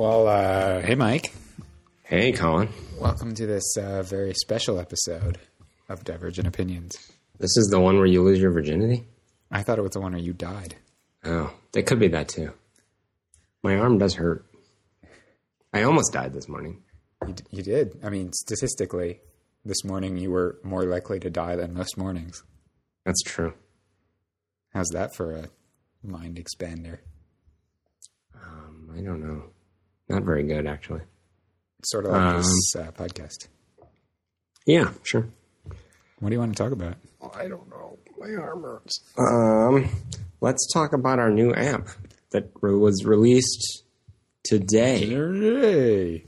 Well, uh, hey, Mike. Hey, Colin. Welcome to this uh, very special episode of Divergent Opinions. This is the one where you lose your virginity? I thought it was the one where you died. Oh, it could be that too. My arm does hurt. I almost died this morning. You, d- you did. I mean, statistically, this morning you were more likely to die than most mornings. That's true. How's that for a mind expander? Um, I don't know. Not very good, actually. Sort of like Um, this uh, podcast. Yeah, sure. What do you want to talk about? I don't know. My arm hurts. Um, let's talk about our new app that re- was released today. Hey.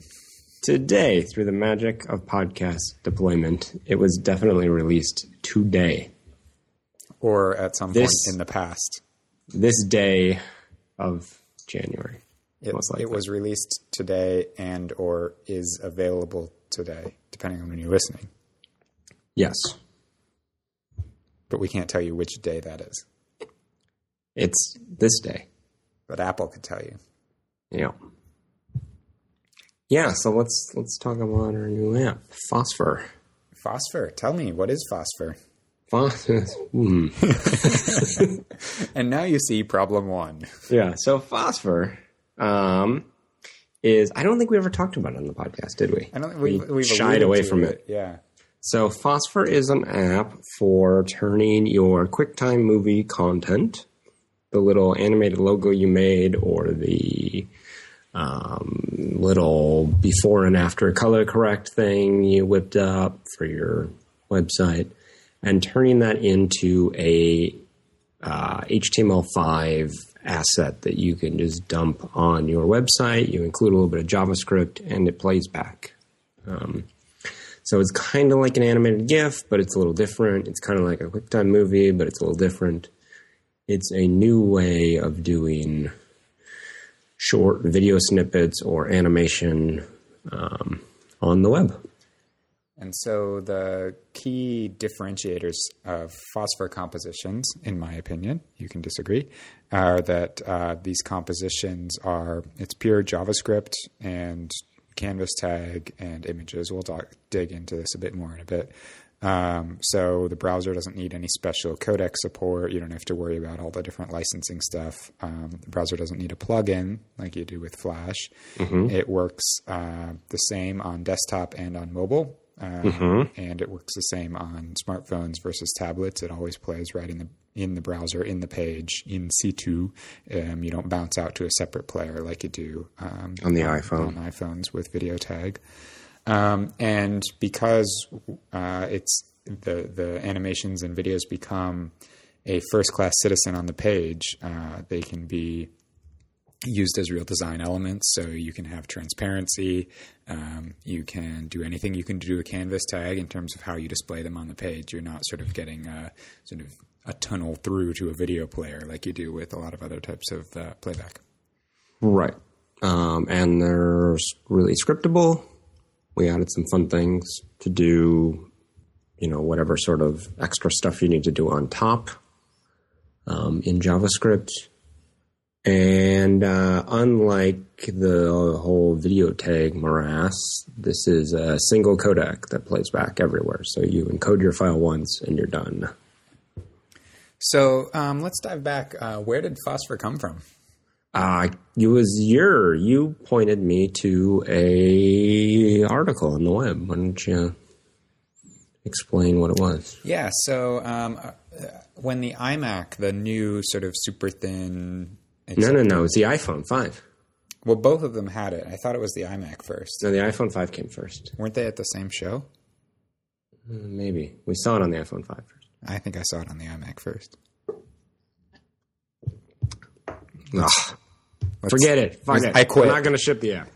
Today, through the magic of podcast deployment, it was definitely released today. Or at some This- point in the past. This day of January. It, it was released today and or is available today, depending on when you're listening. Yes. But we can't tell you which day that is. It's this day. But Apple could tell you. Yeah. Yeah, so let's let's talk about our new app, Phosphor. Phosphor. Tell me, what is phosphor? Phos- hmm. And now you see problem one. Yeah, so Phosphor um, is I don't think we ever talked about it on the podcast, did we? I don't think we've, we've shied away from it. Yeah. So Phosphor is an app for turning your QuickTime movie content, the little animated logo you made, or the um, little before and after color correct thing you whipped up for your website, and turning that into a uh, HTML5 asset that you can just dump on your website. You include a little bit of JavaScript, and it plays back. Um, so it's kind of like an animated GIF, but it's a little different. It's kind of like a QuickTime movie, but it's a little different. It's a new way of doing short video snippets or animation um, on the web. And so the key differentiators of phosphor compositions, in my opinion, you can disagree, are that uh, these compositions are it's pure JavaScript and canvas tag and images. We'll talk, dig into this a bit more in a bit. Um, so the browser doesn't need any special codec support. You don't have to worry about all the different licensing stuff. Um, the browser doesn't need a plugin like you do with Flash. It works uh, the same on desktop and on mobile. Um, and it works the same on smartphones versus tablets. It always plays right in the in the browser, in the page, in situ. Um, you don't bounce out to a separate player like you do um, On the iPhone. on iPhones with video tag. Um, and because uh, it's the the animations and videos become a first class citizen on the page, uh, they can be used as real design elements. So you can have transparency. Um, you can do anything you can do a canvas tag in terms of how you display them on the page. You're not sort of getting a, sort of a tunnel through to a video player like you do with a lot of other types of uh, playback. Right. Um, and they're really scriptable. We added some fun things to do, you know, whatever sort of extra stuff you need to do on top um, in JavaScript. And uh, unlike the whole video tag morass, this is a single codec that plays back everywhere. So you encode your file once and you're done. So um, let's dive back. Uh, where did phosphor come from? Uh, it was your, you pointed me to a article on the web. Why don't you explain what it was? Yeah. So um, uh, when the iMac, the new sort of super thin, No, no, no. It's the iPhone 5. well, both of them had it. I thought it was the iMac first. No, the iPhone 5 came first. Weren't they at the same show? Uh, maybe. We saw it on the iPhone 5 first. I think I saw it on the iMac first. Ugh. Forget it. Fuck it. I quit. We're not going to ship the app.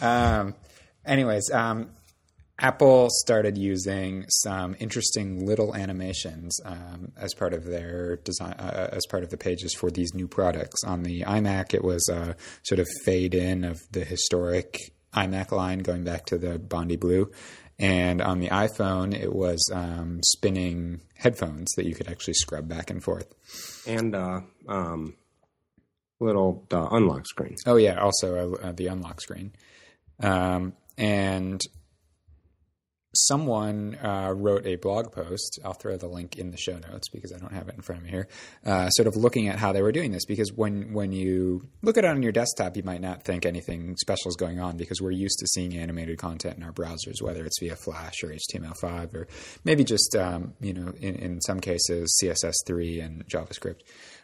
Um, anyways, um, Apple started using some interesting little animations um, as part of their design, uh, as part of the pages for these new products. On the iMac, it was a sort of fade in of the historic iMac line going back to the Bondi Blue. And on the iPhone, it was um, spinning headphones that you could actually scrub back and forth. And uh, um, little uh, unlock screen. Oh yeah, also uh, the unlock screen, um, and someone uh, wrote a blog post. I'll throw the link in the show notes because I don't have it in front of me here. Uh, sort of looking at how they were doing this because when when you look at it on your desktop, you might not think anything special is going on because we're used to seeing animated content in our browsers, whether it's via Flash or HTML5 or maybe just um, you know in, in some cases CSS3 and JavaScript.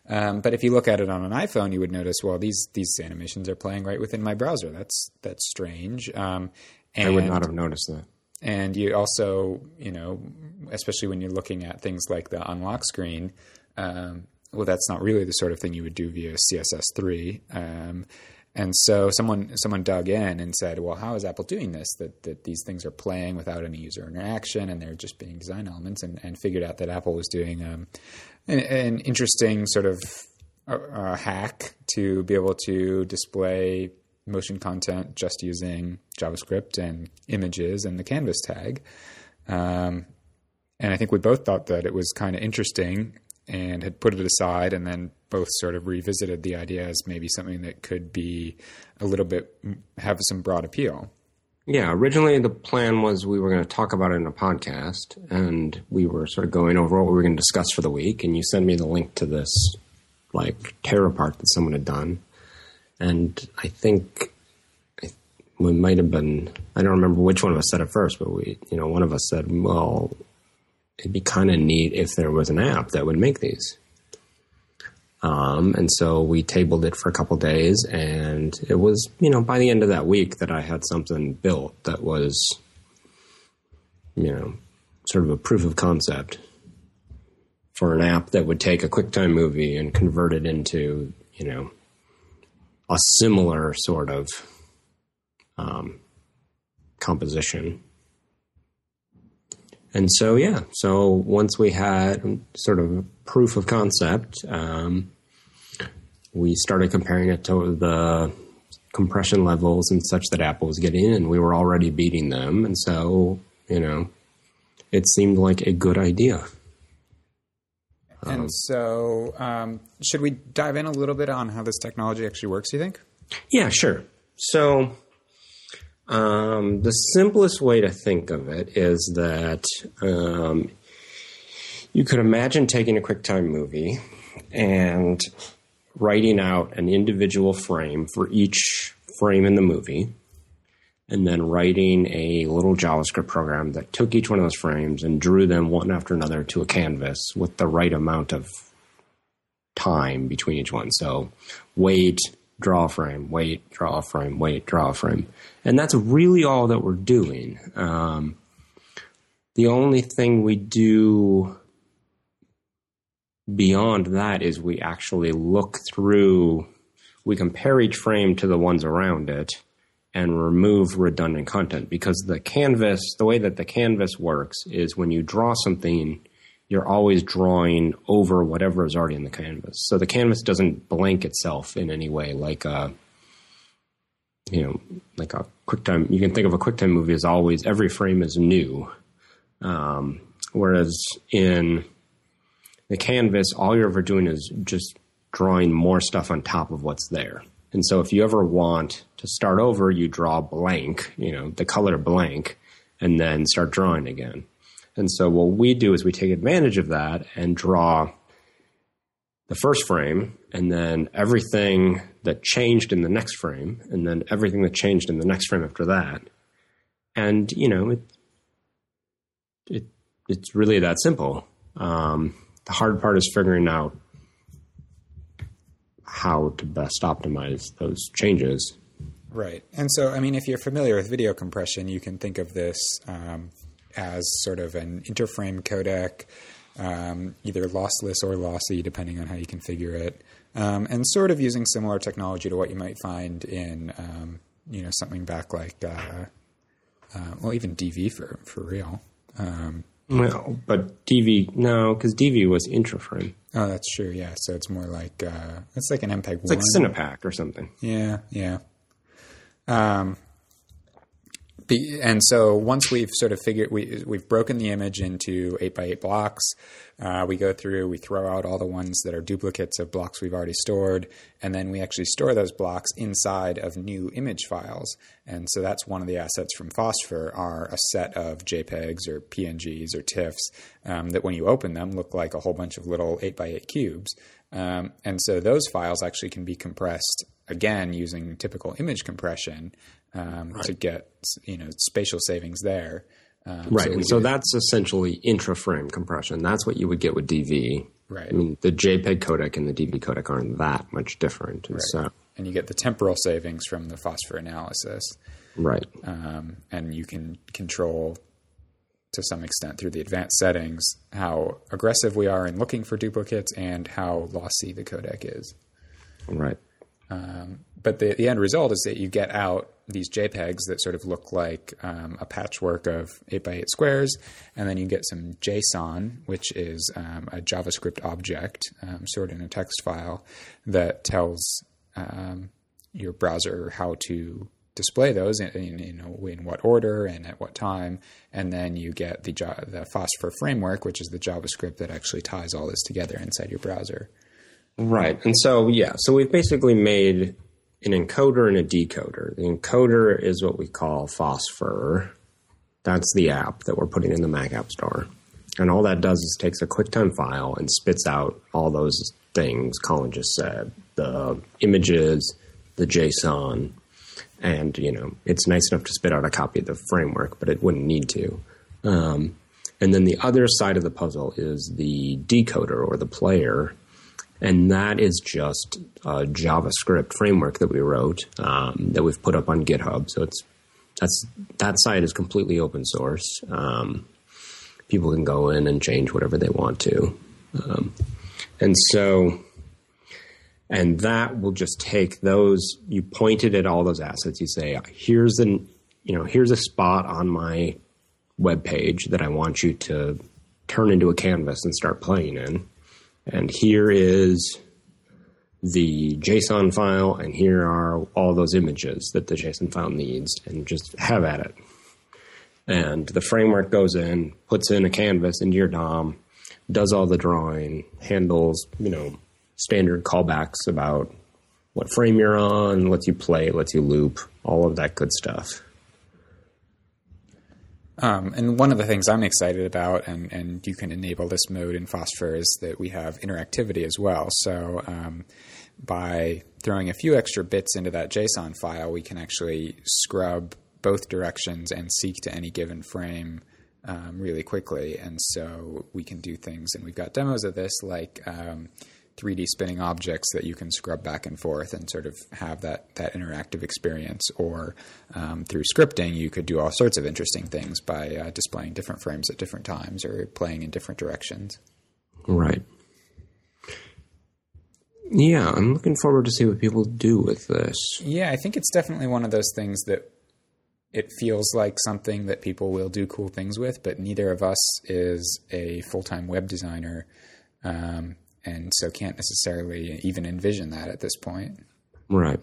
Um, but if you look at it on an iPhone, you would notice, well, these these animations are playing right within my browser. That's that's strange. Um, I would not have noticed that. And you also, you know, especially when you're looking at things like the unlock screen, um, well, that's not really the sort of thing you would do via CSS3. Um, and so someone someone dug in and said, well, how is Apple doing this? That that these things are playing without any user interaction and they're just being design elements, and, and figured out that Apple was doing um, an, an, interesting sort of uh, hack to be able to display motion content just using JavaScript and images and the canvas tag. Um, and I think we both thought that it was kind of interesting and had put it aside and then both sort of revisited the idea as maybe something that could be a little bit have some broad appeal. Yeah, originally the plan was we were going to talk about it in a podcast and we were sort of going over what we were going to discuss for the week and you sent me the link to this like tear apart that someone had done and I think we might have been, I don't remember which one of us said it first, but we, you know, one of us said, well, it'd be kind of neat if there was an app that would make these. Um, and so we tabled it for a couple days, and it was, you know, by the end of that week that I had something built that was, you know, sort of a proof of concept for an app that would take a QuickTime movie and convert it into, you know, a similar sort of um, composition. And so, yeah, so once we had sort of proof of concept, um, we started comparing it to the compression levels and such that Apple was getting, and we were already beating them. And so, you know, it seemed like a good idea. And um, so, um, should we dive in a little bit on how this technology actually works, do you think? Yeah, sure. So, um, the simplest way to think of it is that um, you could imagine taking a QuickTime movie and writing out an individual frame for each frame in the movie, and then writing a little JavaScript program that took each one of those frames and drew them one after another to a canvas with the right amount of time between each one. So, wait, draw a frame, wait, draw a frame, wait, draw a frame. And that's really all that we're doing. Um, the only thing we do beyond that is we actually look through, we compare each frame to the ones around it and remove redundant content because the canvas, the way that the canvas works is when you draw something, you're always drawing over whatever is already in the canvas. So the canvas doesn't blank itself in any way like a you know, like a QuickTime. You can think of a QuickTime movie as always every frame is new, um, whereas in the canvas, all you're ever doing is just drawing more stuff on top of what's there. And so, if you ever want to start over, you draw blank, you know, the color blank, and then start drawing again. And so what we do is we take advantage of that and draw the first frame and then everything that changed in the next frame and then everything that changed in the next frame after that. And, you know, it, it it's really that simple. Um, the hard part is figuring out how to best optimize those changes. Right. And so, I mean, if you're familiar with video compression, you can think of this um, as sort of an interframe codec, um, either lossless or lossy, depending on how you configure it, um, and sort of using similar technology to what you might find in um, you know something back like uh, uh, well, even DV for for real. Well, but DV no, because DV was intraframe. Oh, that's true. Yeah, so it's more like uh, it's like an MPEG. It's like Cinepak or something. Yeah, yeah. Um, And so once we've sort of figured we we've broken the image into eight by eight blocks, uh, we go through, we throw out all the ones that are duplicates of blocks we've already stored, and then we actually store those blocks inside of new image files. And so that's one of the assets from Phosphor are a set of JPEGs or PNGs or TIFFs um, that when you open them look like a whole bunch of little eight by eight cubes. Um, and so those files actually can be compressed again using typical image compression um, right. to get you know spatial savings there. Um, right, so and so that's essentially intra-frame compression. That's what you would get with DV. Right. I mean, the JPEG codec and the DV codec aren't that much different. And right. So, and you get the temporal savings from the phosphor analysis. Right. Um, and you can control to some extent through the advanced settings how aggressive we are in looking for duplicates and how lossy the codec is. Right. Um, but the, the end result is that you get out these JPEGs that sort of look like um, a patchwork of 8x8 squares, and then you get some JSON, which is um, a JavaScript object um, stored in a text file that tells um, your browser how to display those in, in, know, in what order and at what time, and then you get the the Phosphor framework, which is the JavaScript that actually ties all this together inside your browser. Right, and so yeah, so we've basically made an encoder and a decoder. The encoder is what we call Phosphor. That's the app that we're putting in the Mac App Store. And all that does is takes a QuickTime file and spits out all those things Colin just said the images, the JSON, and you know it's nice enough to spit out a copy of the framework, but it wouldn't need to. Um, and then the other side of the puzzle is the decoder or the player, and that is just a JavaScript framework that we wrote um, that we've put up on GitHub. So it's that's that site is completely open source. Um, people can go in and change whatever they want to, um, and so and that will just take those. You pointed at all those assets. You say, "Here's an you know here's a spot on my web page that I want you to turn into a canvas and start playing in." And here is the JSON file, and here are all those images that the JSON file needs, and just have at it. And the framework goes in, puts in a canvas into your DOM, does all the drawing, handles, you know, standard callbacks about what frame you're on, lets you play, lets you loop, all of that good stuff. Um, and one of the things I'm excited about, and, and you can enable this mode in Phosphor, is that we have interactivity as well. So um, by throwing a few extra bits into that JSON file, we can actually scrub both directions and seek to any given frame um, really quickly. And so we can do things, and we've got demos of this like um, 3D spinning objects that you can scrub back and forth and sort of have that that interactive experience. Or um, through scripting, you could do all sorts of interesting things by uh, displaying different frames at different times or playing in different directions. Right. Yeah, I'm looking forward to see what people do with this. Yeah, I think it's definitely one of those things that it feels like something that people will do cool things with, but neither of us is a full time web designer. Um, and so can't necessarily even envision that at this point. Right.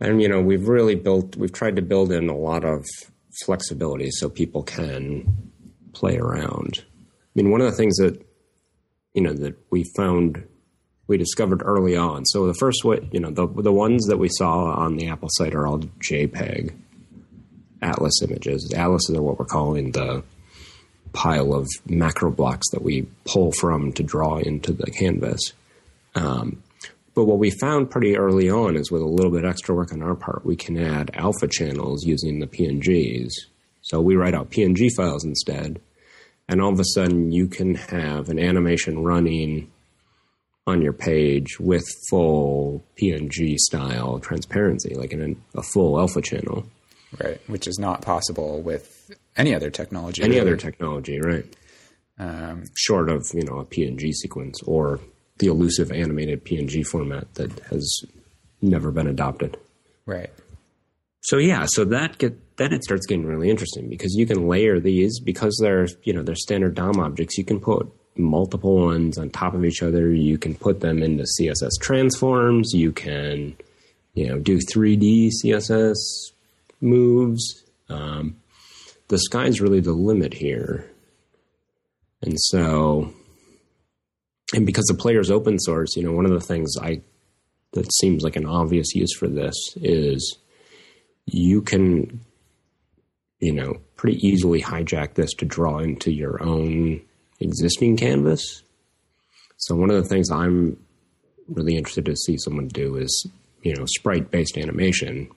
And you know, we've really built we've tried to build in a lot of flexibility so people can play around. I mean, one of the things that you know that we found we discovered early on. So the first way, you know, the the ones that we saw on the Apple site are all JPEG atlas images. Atlases are what we're calling the pile of macro blocks that we pull from to draw into the canvas. Um, but what we found pretty early on is with a little bit extra work on our part, we can add alpha channels using the PNGs. So we write out PNG files instead, and all of a sudden you can have an animation running on your page with full PNG style transparency, like in a, a full alpha channel. Right, which is not possible with any other technology. Any really. other technology, right? Um, Short of you know a PNG sequence or the elusive animated PNG format that has never been adopted. Right. So yeah, so that get then it starts getting really interesting because you can layer these because they're you know they're standard DOM objects. You can put multiple ones on top of each other. You can put them into CSS transforms. You can you know do 3D CSS moves Um, the sky's really the limit here. And so, and because the player's open source, you know, one of the things I that seems like an obvious use for this is you can, you know, pretty easily hijack this to draw into your own existing canvas. So one of the things I'm really interested to see someone do is, you know, sprite based animation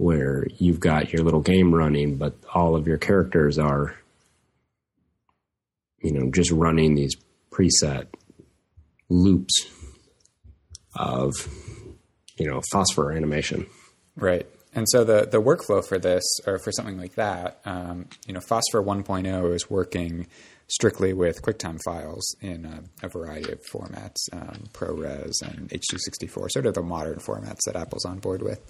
where you've got your little game running, but all of your characters are, you know, just running these preset loops of, you know, phosphor animation. Right. And so the, the workflow for this, or for something like that, um, you know, Phosphor 1.0 is working strictly with QuickTime files in a, a variety of formats, um, ProRes and H264, sort of the modern formats that Apple's on board with.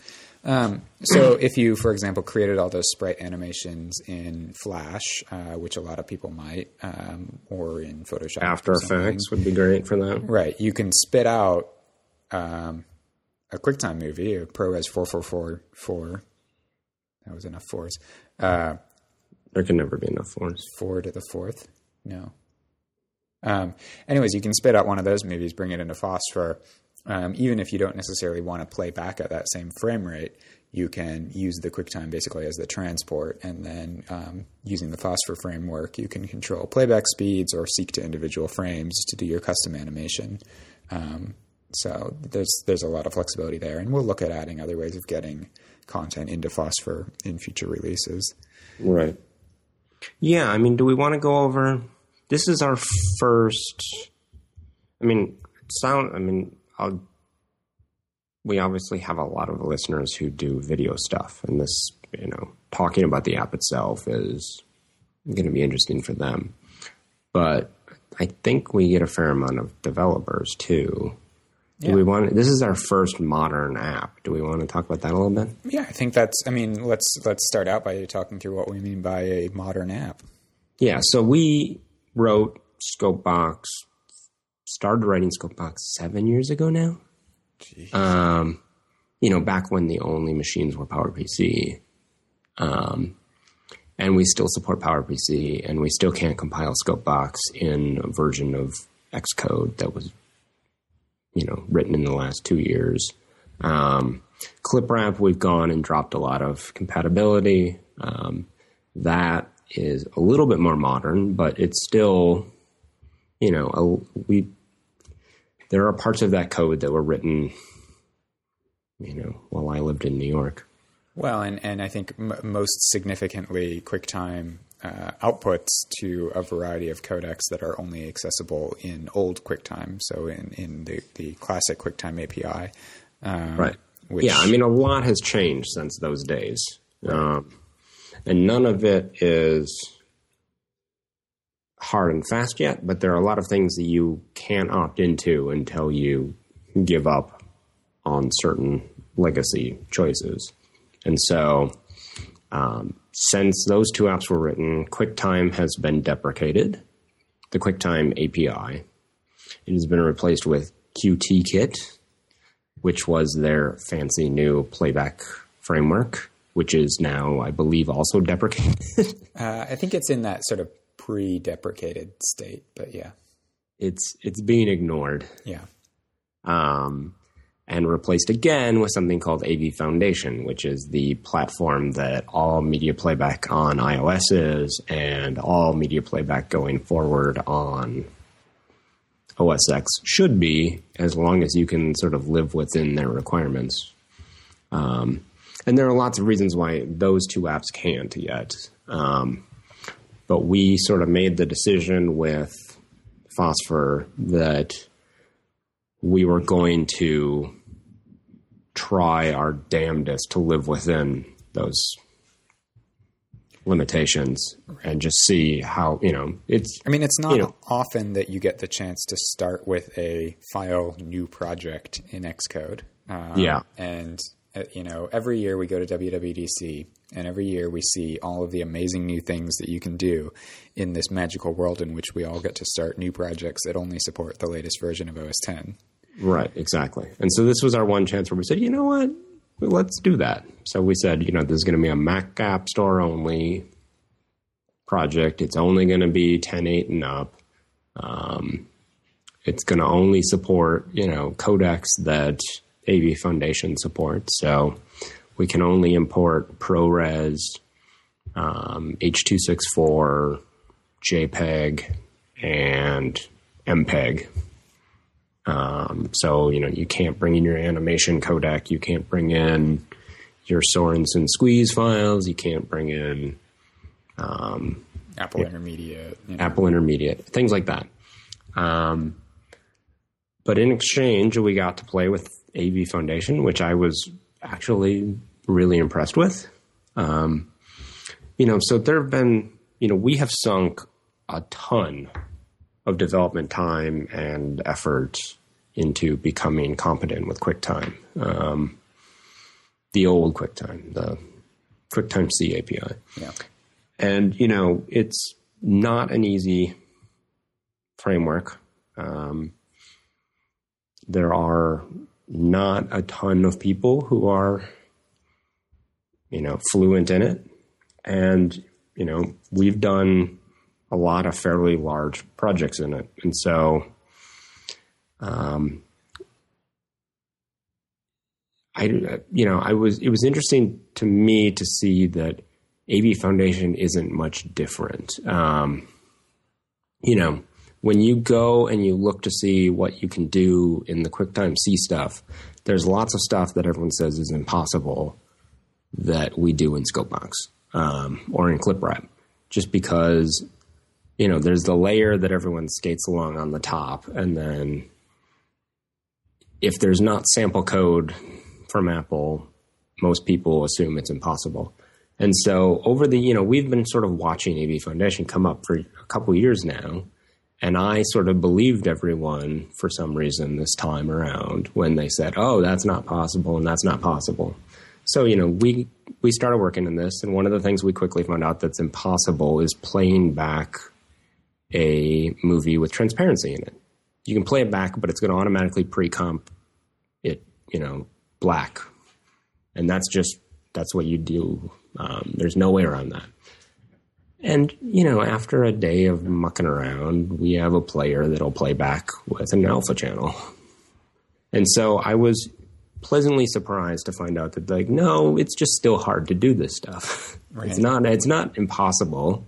Um, so if you, for example, created all those sprite animations in Flash, uh, which a lot of people might, um, or in Photoshop, After Effects would be great for that. right? You can spit out um, a QuickTime movie, a ProRes four four four four. That was enough fours. Uh, There can never be enough fours. four to the fourth. No. Um, anyways, you can spit out one of those movies, bring it into Phosphor. Um, even if you don't necessarily want to play back at that same frame rate, you can use the QuickTime basically as the transport, and then um, using the Phosphor framework, you can control playback speeds or seek to individual frames to do your custom animation. Um, so there's there's a lot of flexibility there, and we'll look at adding other ways of getting content into Phosphor in future releases. Right. Yeah, I mean, do we want to go over? This is our first. I mean, sound. I mean, I'll, we obviously have a lot of listeners who do video stuff, and this, you know, talking about the app itself is going to be interesting for them. But I think we get a fair amount of developers too. Do Yeah. we want? This is our first modern app. Do we want to talk about that a little bit? Yeah, I think that's. I mean, let's let's start out by talking through what we mean by a modern app. Yeah, so we wrote Scopebox, started writing Scopebox seven years ago now. Um, you know, back when the only machines were PowerPC. Um, and we still support PowerPC, and we still can't compile Scopebox in a version of Xcode that was, you know, written in the last two years. Um, ClipWrap, we've gone and dropped a lot of compatibility. Um, that is a little bit more modern, but it's still, you know, a, we there are parts of that code that were written, you know, while I lived in New York. Well, and and I think m- most significantly, QuickTime uh, outputs to a variety of codecs that are only accessible in old QuickTime. So in in the the classic QuickTime API. Um, Right. Which, yeah, I mean, a lot has changed since those days, um, and none of it is hard and fast yet. But there are a lot of things that you can't opt into until you give up on certain legacy choices. And so, um, since those two apps were written, QuickTime has been deprecated. The QuickTime API. It has been replaced with QTKit, which was their fancy new playback framework, which is now, I believe, also deprecated. uh, I think it's in that sort of pre-deprecated state, but yeah, it's it's being ignored yeah, um, and replaced again with something called AV Foundation, which is the platform that all media playback on iOS is, and all media playback going forward on OS X should be, as long as you can sort of live within their requirements. Um, and there are lots of reasons why those two apps can't yet. Um, but we sort of made the decision with Phosphor that we were going to try our damnedest to live within those limitations and just see how you know it's I mean, it's not You know. often that you get the chance to start with a file new project in Xcode. Um, Yeah. And, uh, you know, every year we go to WWDC, and every year we see all of the amazing new things that you can do in this magical world in which we all get to start new projects that only support the latest version of OS 10. Right exactly and so this was our one chance where we said you know what let's do that. So we said, you know, this is going to be a Mac App Store only project. It's only going to be 10.8 and up. Um, it's going to only support, you know, codecs that AV Foundation supports. So we can only import ProRes, um, H.264, JPEG, and MPEG. Um, so, you know, you can't bring in your animation codec. You can't bring in your Sorenson squeeze files. You can't bring in um, Apple Intermediate. Apple Intermediate, things like that. Um, but in exchange, we got to play with AV Foundation, which I was actually really impressed with. Um, you know, so there have been, you know, we have sunk a ton of development time and effort into becoming competent with QuickTime. Um, the old QuickTime, the QuickTime C API. Yeah. And, you know, it's not an easy framework. Um, there are not a ton of people who are, you know, fluent in it. And, you know, we've done a lot of fairly large projects in it. And so, um, I, you know, I was, it was interesting to me to see that AV Foundation isn't much different. Um, you know, when you go and you look to see what you can do in the QuickTime C stuff, there's lots of stuff that everyone says is impossible that we do in Scopebox um, or in ClipWrap, just because you know there's the layer that everyone skates along on the top, and then if there's not sample code from Apple, most people assume it's impossible. And so over the you know we've been sort of watching AV Foundation come up for a couple years now and I sort of believed everyone for some reason this time around when they said, "Oh, that's not possible and that's not possible." So, you know, we we started working in this and one of the things we quickly found out that's impossible is playing back a movie with transparency in it. You can play it back, but it's going to automatically pre-comp it, you know, black. And that's just that's what you do. Um, there's no way around that. And, you know, after a day of mucking around, we have a player that'll play back with an alpha channel. And so I was pleasantly surprised to find out that like, no, it's just still hard to do this stuff. Right. It's not it's not impossible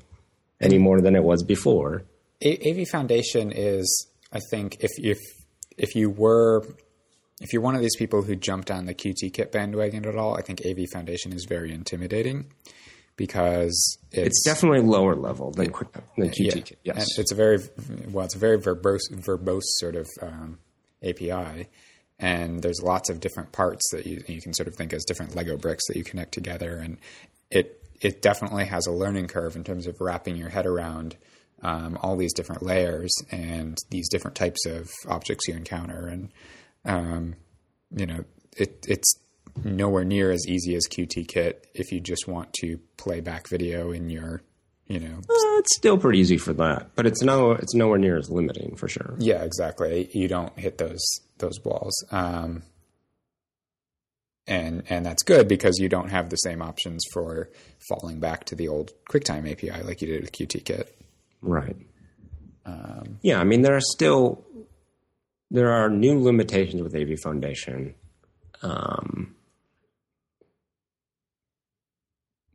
any more than it was before. AV Foundation is I think if if if you were if you're one of these people who jumped on the QTKit bandwagon at all, I think AV Foundation is very intimidating because it's, it's definitely lower level than quick than Qt. Yeah. Yes, and it's a very well, it's a very verbose, verbose sort of um, API, and there's lots of different parts that you, you can sort of think as different Lego bricks that you connect together, and it it definitely has a learning curve in terms of wrapping your head around um, all these different layers and these different types of objects you encounter, and um, you know it, it's nowhere near as easy as QT Kit if you just want to play back video in your, you know. Uh, it's still pretty easy for that, but it's no, it's nowhere near as limiting for sure. Yeah, exactly. You don't hit those those walls, um, and and that's good because you don't have the same options for falling back to the old QuickTime API like you did with QT Right. Um, yeah, I mean there are still there are new limitations with AV Foundation. Um,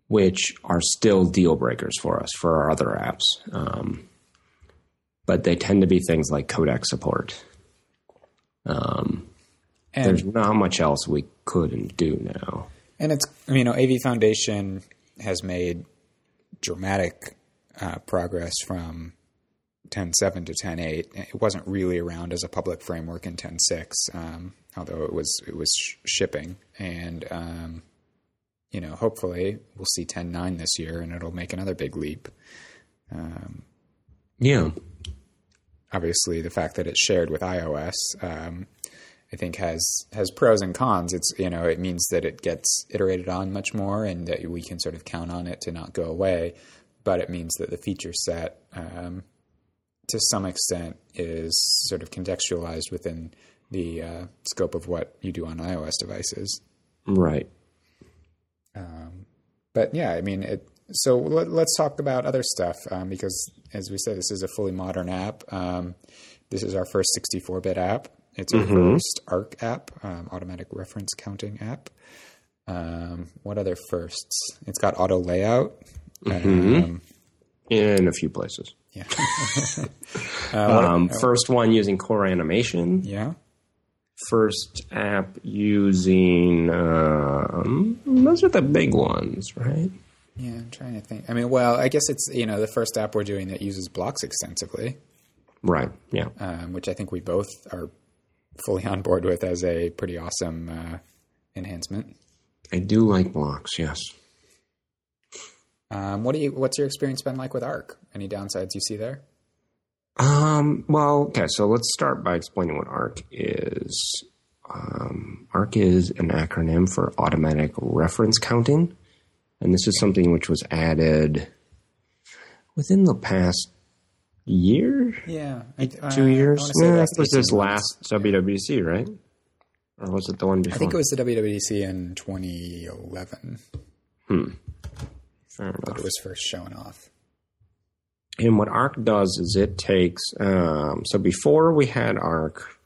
which are still deal breakers for us for our other apps. Um, but they tend to be things like codec support. Um, there's not much else we couldn't do now. And it's, you know, AV Foundation has made dramatic uh, progress from 10.7 to 10.8. It wasn't really around as a public framework in 10.6, um, although it was it was sh- shipping. And um, you know, hopefully we'll see 10.9 this year and it'll make another big leap. Um, yeah. Obviously, the fact that it's shared with iOS, um, I think has has pros and cons. It's you know it means that it gets iterated on much more, and that we can sort of count on it to not go away. But it means that the feature set, um, to some extent, is sort of contextualized within the uh, scope of what you do on iOS devices. Right. Um, but yeah, I mean, it, so let, us talk about other stuff um, because, as we said, this is a fully modern app. Um, this is our first 64-bit app. It's our mm-hmm. first ARC app, um, automatic reference counting app. Um, what other firsts? It's got auto layout. Mm-hmm. Um, In a few places. Yeah. uh, what, first one using core animation. Yeah first app using um, those are the big ones, right? Yeah, I'm trying to think. I mean, well, I guess it's you know the first app we're doing that uses blocks extensively, right? Yeah, um, which I think we both are fully on board with as a pretty awesome uh, enhancement. I do like blocks, yes. Um, what do you? What's your experience been like with Arc? Any downsides you see there? Um, well, okay, so let's start by explaining what ARC is. Um, ARC is an acronym for Automatic Reference Counting, and this is something which was added within the past year. Yeah, two uh, years. Yeah, it was this last WWDC, right? Or was it the one before? I think it was the WWDC in 2011. Hmm. Fair enough. It was first showing off. And what Arc does is it takes, um, so before we had Arc,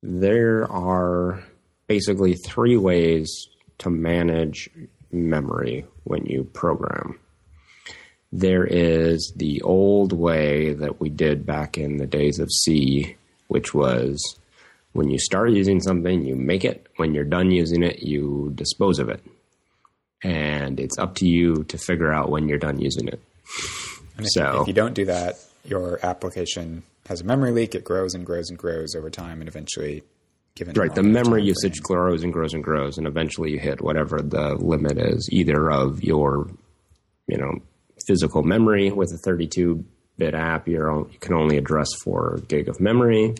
there are basically three ways to manage memory when you program. There is the old way that we did back in the days of C, which was when you start using something, you make it. When you're done using it, you dispose of it. And it's up to you to figure out when you're done using it. And if, so if you don't do that, your application has a memory leak. It grows and grows and grows over time, and eventually, given right, the memory usage frame, grows and grows and grows, and eventually you hit whatever the limit is, either of your, you know, physical memory with a 32 bit app, you can only address four gig of memory,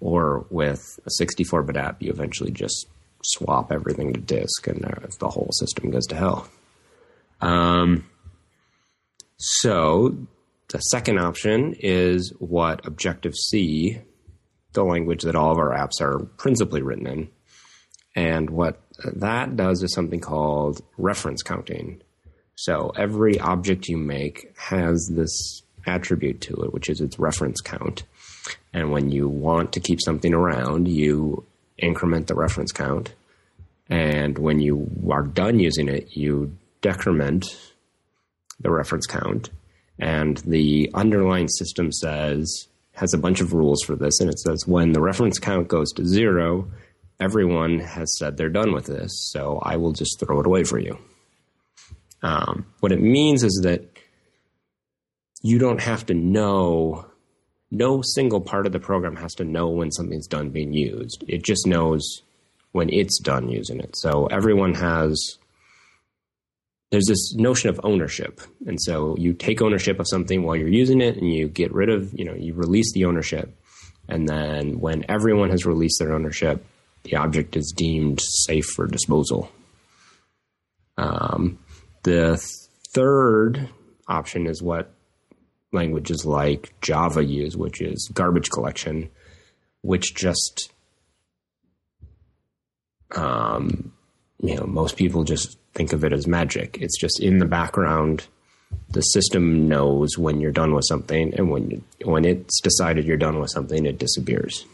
or with a 64 bit app, you eventually just swap everything to disk, and the whole system goes to hell. Um, so the second option is what Objective C, the language that all of our apps are principally written in. And what that does is something called reference counting. So every object you make has this attribute to it, which is its reference count. And when you want to keep something around, you increment the reference count. And when you are done using it, you decrement the reference count. And the underlying system says, has a bunch of rules for this. And it says when the reference count goes to zero, everyone has said they're done with this. So I will just throw it away for you. Um, what it means is that you don't have to know, no single part of the program has to know when something's done being used. It just knows when it's done using it. So everyone has there's this notion of ownership. And so you take ownership of something while you're using it and you get rid of, you know, you release the ownership. And then when everyone has released their ownership, the object is deemed safe for disposal. Um, the third option is what languages like Java use, which is garbage collection, which just, um, you know, most people just think of it as magic. It's just in the background. The system knows when you're done with something, and when when it's decided you're done with something, it disappears.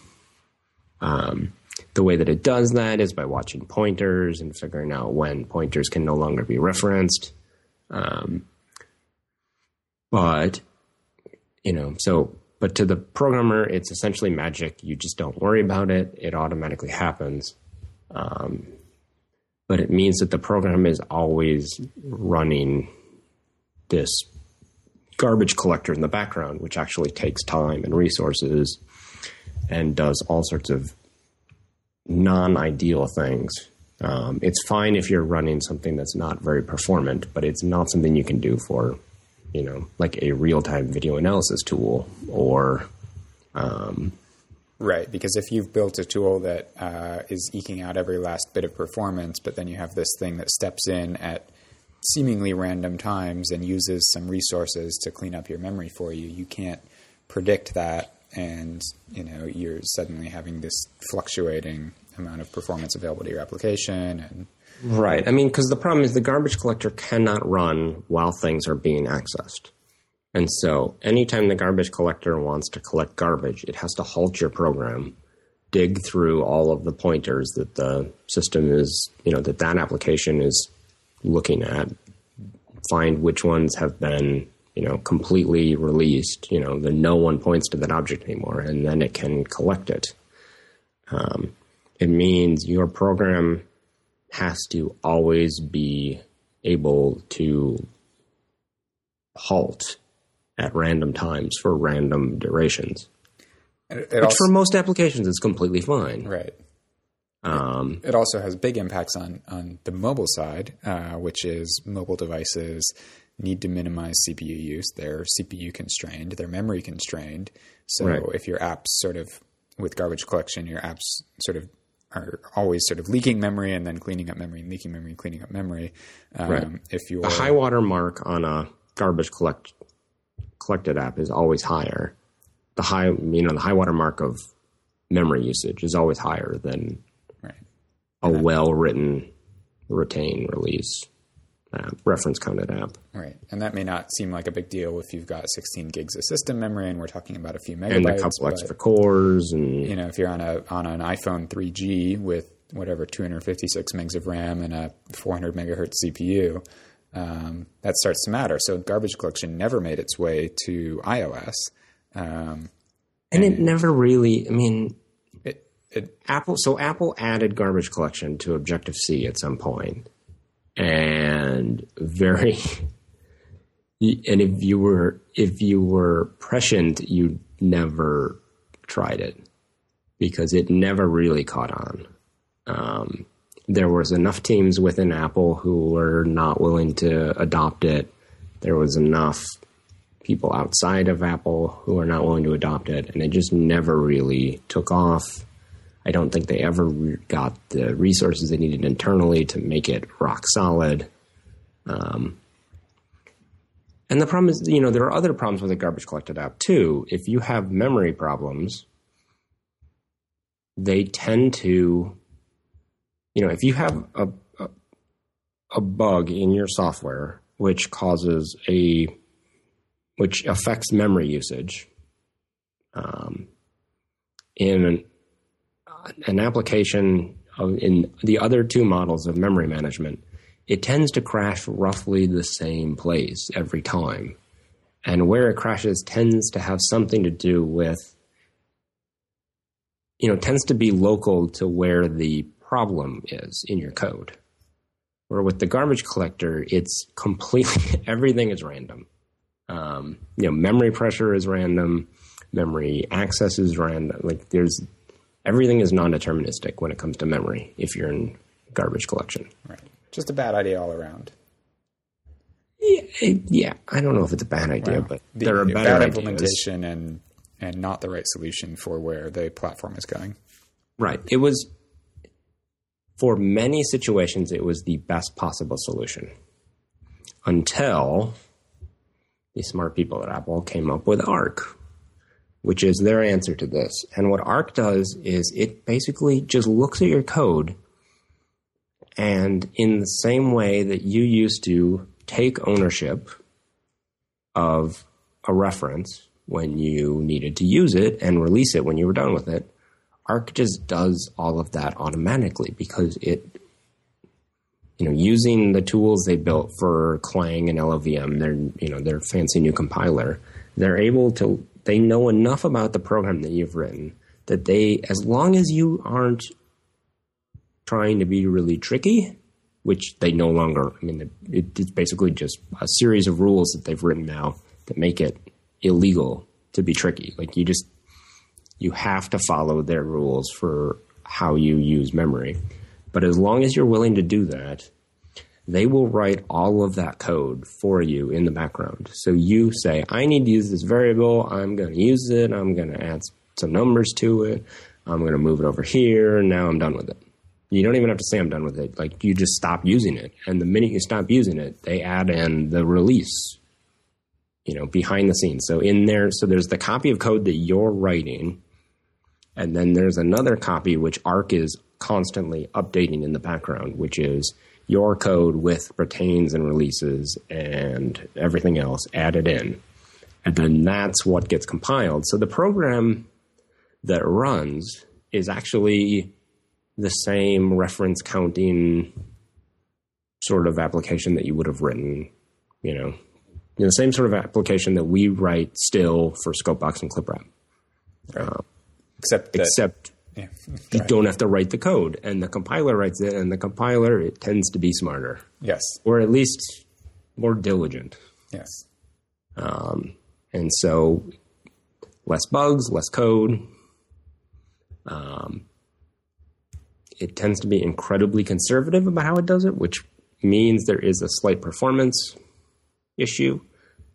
Um, the way that it does that is by watching pointers and figuring out when pointers can no longer be referenced. Um, but you know, so but to the programmer, it's essentially magic. You just don't worry about it; it automatically happens. Um, but it means that the program is always running this garbage collector in the background, which actually takes time and resources and does all sorts of non ideal things. Um, it's fine if you're running something that's not very performant, but it's not something you can do for, you know, like a real time video analysis tool or um, Right, because if you've built a tool that uh, is eking out every last bit of performance, but then you have this thing that steps in at seemingly random times and uses some resources to clean up your memory for you, you can't predict that, and you know you're suddenly having this fluctuating amount of performance available to your application. And right, I mean, because the problem is the garbage collector cannot run while things are being accessed. And so, anytime the garbage collector wants to collect garbage, it has to halt your program, dig through all of the pointers that the system is, you know, that that application is looking at, find which ones have been, you know, completely released, you know, that no one points to that object anymore, and then it can collect it. Um, it means your program has to always be able to halt at random times for random durations. it, it Which also, for most applications is completely fine. right. Um, It also has big impacts on, on the mobile side, uh, which is mobile devices need to minimize CPU use. They're CPU constrained, they're memory constrained. So Right. if your apps sort of, with garbage collection, your apps sort of are always sort of leaking memory and then cleaning up memory and leaking memory and cleaning up memory. Um, Right. If you're the high water mark on a garbage collect collected app is always higher. The high, you know, the high water mark of memory usage is always higher than right. a well written retain release app, reference counted app. Right. And that may not seem like a big deal if you've got 16 gigs of system memory and we're talking about a few megabytes. And a couple but, extra cores and you know, if you're on a on an iPhone 3G with whatever 256 megs of RAM and a 400 megahertz CPU, um, that starts to matter. So garbage collection never made its way to iOS. Um, and it never really I mean it, it, Apple so Apple added garbage collection to Objective C at some point, and very. And if you were if you were prescient, you never tried it because it never really caught on. Um, there was enough teams within Apple who were not willing to adopt it. There was enough people outside of Apple who are not willing to adopt it, and it just never really took off. I don't think they ever got the resources they needed internally to make it rock solid. Um, and the problem is, you know, there are other problems with a garbage collected app too. If you have memory problems, they tend to, you know, if you have a, a, a bug in your software which causes a, which affects memory usage, um, in an, an application of, in the other two models of memory management, it tends to crash roughly the same place every time. And where it crashes tends to have something to do with, you know, tends to be local to where the problem is in your code. Where with the garbage collector, it's completely, everything is random. Um, you know, memory pressure is random, memory access is random. Like there's, everything is non deterministic when it comes to memory if you're in garbage collection. right. Just a bad idea all around. Yeah, yeah, I don't know if it's a bad idea, Well, but the, there are the bad ideas. implementation and and not the right solution for where the platform is going. Right. It was for many situations it was the best possible solution. Until the smart people at Apple came up with Arc, which is their answer to this. And what Arc does is it basically just looks at your code and in the same way that you used to take ownership of a reference when you needed to use it and release it when you were done with it, Arc just does all of that automatically because it, you know, using the tools they built for Clang and LLVM, their you know their fancy new compiler, they're able to they know enough about the program that you've written that they, as long as you aren't trying to be really tricky, which they no longer. I mean, it, it's basically just a series of rules that they've written now that make it illegal to be tricky. Like you just you have to follow their rules for how you use memory. But as long as you're willing to do that, they will write all of that code for you in the background. So you say, I need to use this variable. I'm going to use it. I'm going to add some numbers to it. I'm going to move it over here. And now I'm done with it. You don't even have to say I'm done with it. Like you just stop using it. And the minute you stop using it, they add in the release, you know, behind the scenes. So in there, so there's the copy of code that you're writing. And then there's another copy which Arc is constantly updating in the background, which is your code with retains and releases and everything else added in. And then that's what gets compiled. So the program that runs is actually the same reference counting sort of application that you would have written, you know, you know, the same sort of application that we write still for Scopebox and ClipWrap. Right. Uh, except that, except yeah. you don't have to write the code, and the compiler writes it, and the compiler it tends to be smarter. Yes, or at least more diligent. Yes, um, and so less bugs, less code. Um, it tends to be incredibly conservative about how it does it, which means there is a slight performance issue.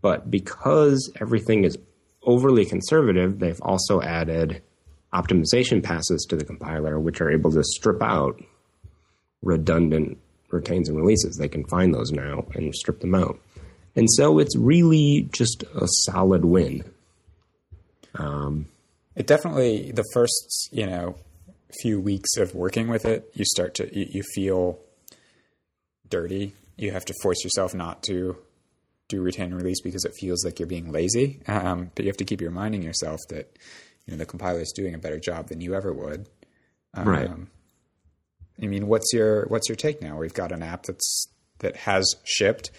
But because everything is overly conservative, they've also added optimization passes to the compiler, which are able to strip out redundant retains and releases. They can find those now and strip them out. And so it's really just a solid win. Um, it definitely, the first, you know, few weeks of working with it, you start to, you, you feel dirty. You have to force yourself not to do retain and release because it feels like you're being lazy. Um, but you have to keep reminding yourself that you know the compiler is doing a better job than you ever would. Um, right. I mean, what's your what's your take now? We've got an app that's that has shipped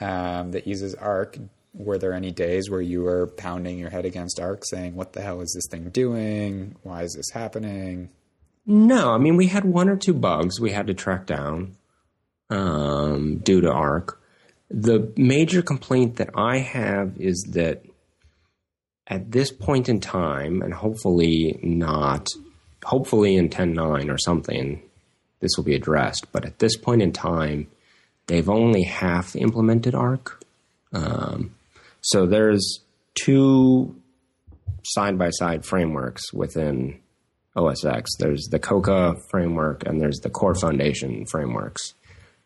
um, that uses Arc. Were there any days where you were pounding your head against Arc, saying, "What the hell is this thing doing? Why is this happening?" No, I mean we had one or two bugs we had to track down um, due to Arc. The major complaint that I have is that at this point in time, and hopefully not, hopefully in 10.9 or something, this will be addressed. But at this point in time, they've only half implemented Arc. Um, so there's two side by side frameworks within OSX. There's the Cocoa framework and there's the Core Foundation frameworks.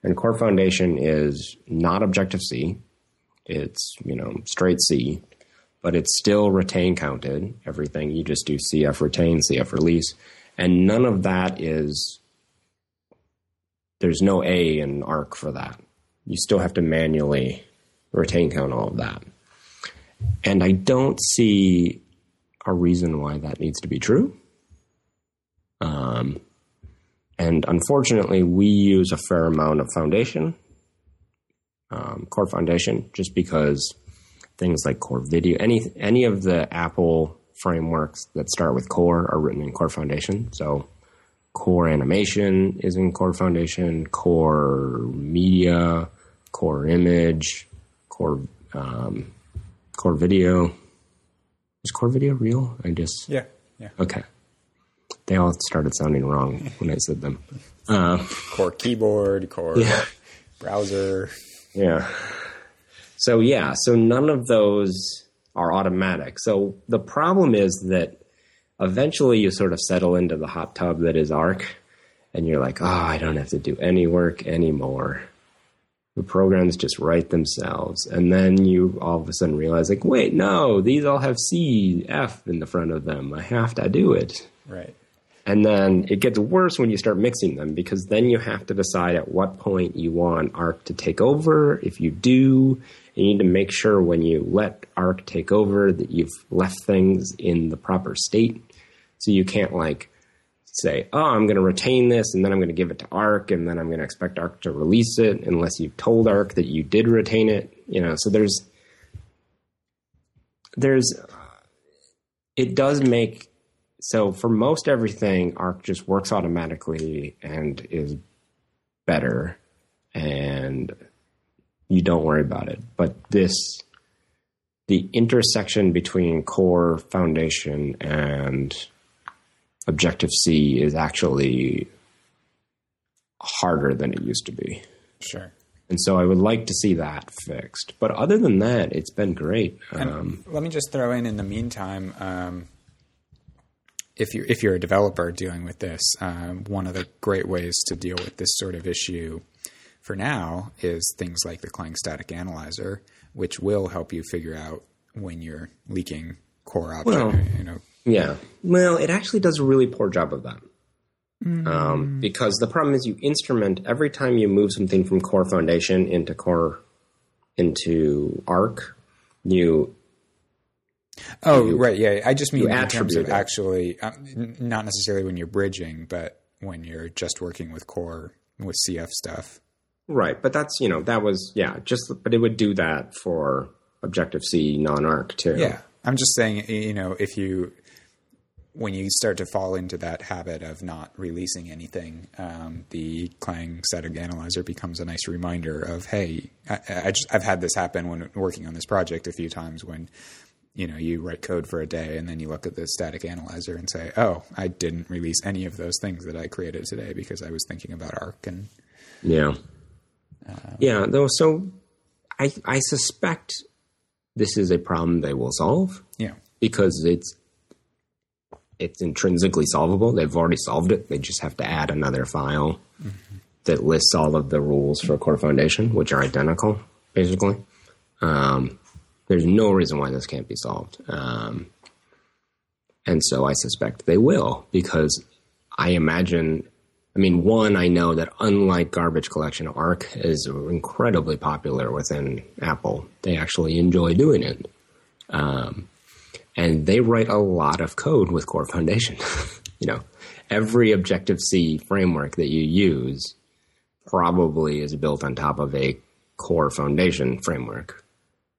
And Core Foundation is not Objective C. It's, you know, straight C, but it's still retain counted. Everything you just do CF retain, CF release. And none of that is, there's no A in ARC for that. You still have to manually retain count all of that. And I don't see a reason why that needs to be true. Um, and unfortunately, we use a fair amount of foundation, um, core foundation, just because things like core video, any any of the Apple frameworks that start with core are written in core foundation. So core animation is in core foundation, core media, core image, core um, core video. Is core video real? I just yeah yeah okay they all started sounding wrong when I said them. Uh, core keyboard, core yeah. browser. Yeah. So yeah, so none of those are automatic. So the problem is that eventually you sort of settle into the hot tub that is Arc, and you're like, oh, I don't have to do any work anymore. The programs just write themselves, and then you all of a sudden realize, like, wait, no, these all have C, F in the front of them. I have to do it. Right. And then it gets worse when you start mixing them because then you have to decide at what point you want Arc to take over. If you do, you need to make sure when you let Arc take over that you've left things in the proper state. So you can't like say, oh, I'm going to retain this and then I'm going to give it to Arc and then I'm going to expect Arc to release it unless you've told Arc that you did retain it. You know, so there's, there's, it does make so for most everything, Arc just works automatically and is better, and you don't worry about it. But this, the intersection between core foundation and Objective C is actually harder than it used to be. Sure. And so I would like to see that fixed. But other than that, it's been great. Um, let me just throw in in the meantime. Um, if you if you're a developer dealing with this, um, one of the great ways to deal with this sort of issue for now is things like the Clang Static Analyzer, which will help you figure out when you're leaking core object. Well, you know, yeah. Well, it actually does a really poor job of that. Um, because the problem is you instrument every time you move something from core foundation into core into arc, you Oh, right. Yeah. I just mean in terms of it. actually, n- not necessarily when you're bridging, but when you're just working with core with CF stuff. right. But that's you know that was yeah just but it would do that for Objective C non arc too. Yeah. I'm just saying, you know, if you, when you start to fall into that habit of not releasing anything, um, the Clang static analyzer becomes a nice reminder of, hey, I, I just, I've had this happen when working on this project a few times when, you know, you write code for a day and then you look at the static analyzer and say, oh, I didn't release any of those things that I created today because I was thinking about Arc and Yeah. yeah, though so I I suspect this is a problem they will solve yeah, because it's it's intrinsically solvable. They've already solved it. They just have to add another file that lists all of the rules for Core Foundation, which are identical, basically. Um, there's no reason why this can't be solved. Um, and so I suspect they will because I imagine. I mean, one, I know that unlike garbage collection, Arc is incredibly popular within Apple. They actually enjoy doing it. Um, and they write a lot of code with Core Foundation. you know, every Objective C framework that you use probably is built on top of a Core Foundation framework.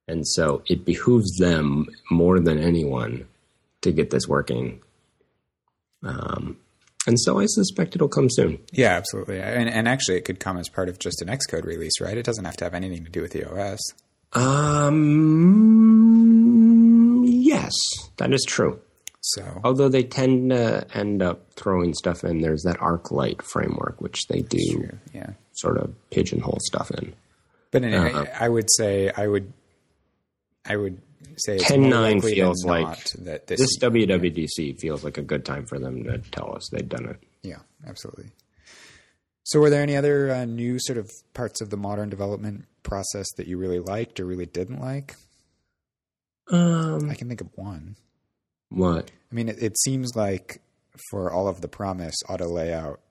And so it behooves them more than anyone to get this working. Um, and so I suspect it'll come soon. yeah, absolutely. And, and actually, it could come as part of just an Xcode release, right? It doesn't have to have anything to do with the OS. Um, yes, that is true. So, Although they tend to end up throwing stuff in, there's that ARCLite framework, which they do yeah. sort of pigeonhole stuff in. But anyway, Uh-huh. I would say I would, I would say it's 10.9 feels like that this, This WWDC feels like a good time for them to tell us they've done it. yeah, absolutely. So, were there any other uh, new sort of parts of the modern development process that you really liked or really didn't like? Um, I can think of one. what? I mean, it, it seems like for all of the promise, auto layout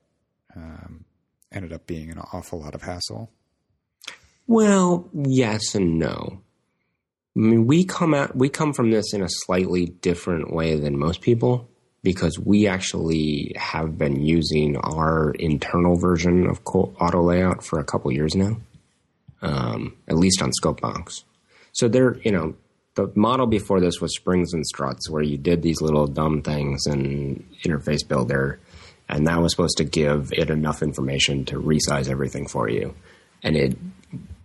um, ended up being an awful lot of hassle. Well, yes and no. I mean, we come at we come from this in a slightly different way than most people because we actually have been using our internal version of auto layout for a couple years now, um, at least on Scopebox. So there, you know, the model before this was springs and struts, where you did these little dumb things in Interface Builder, and that was supposed to give it enough information to resize everything for you, and it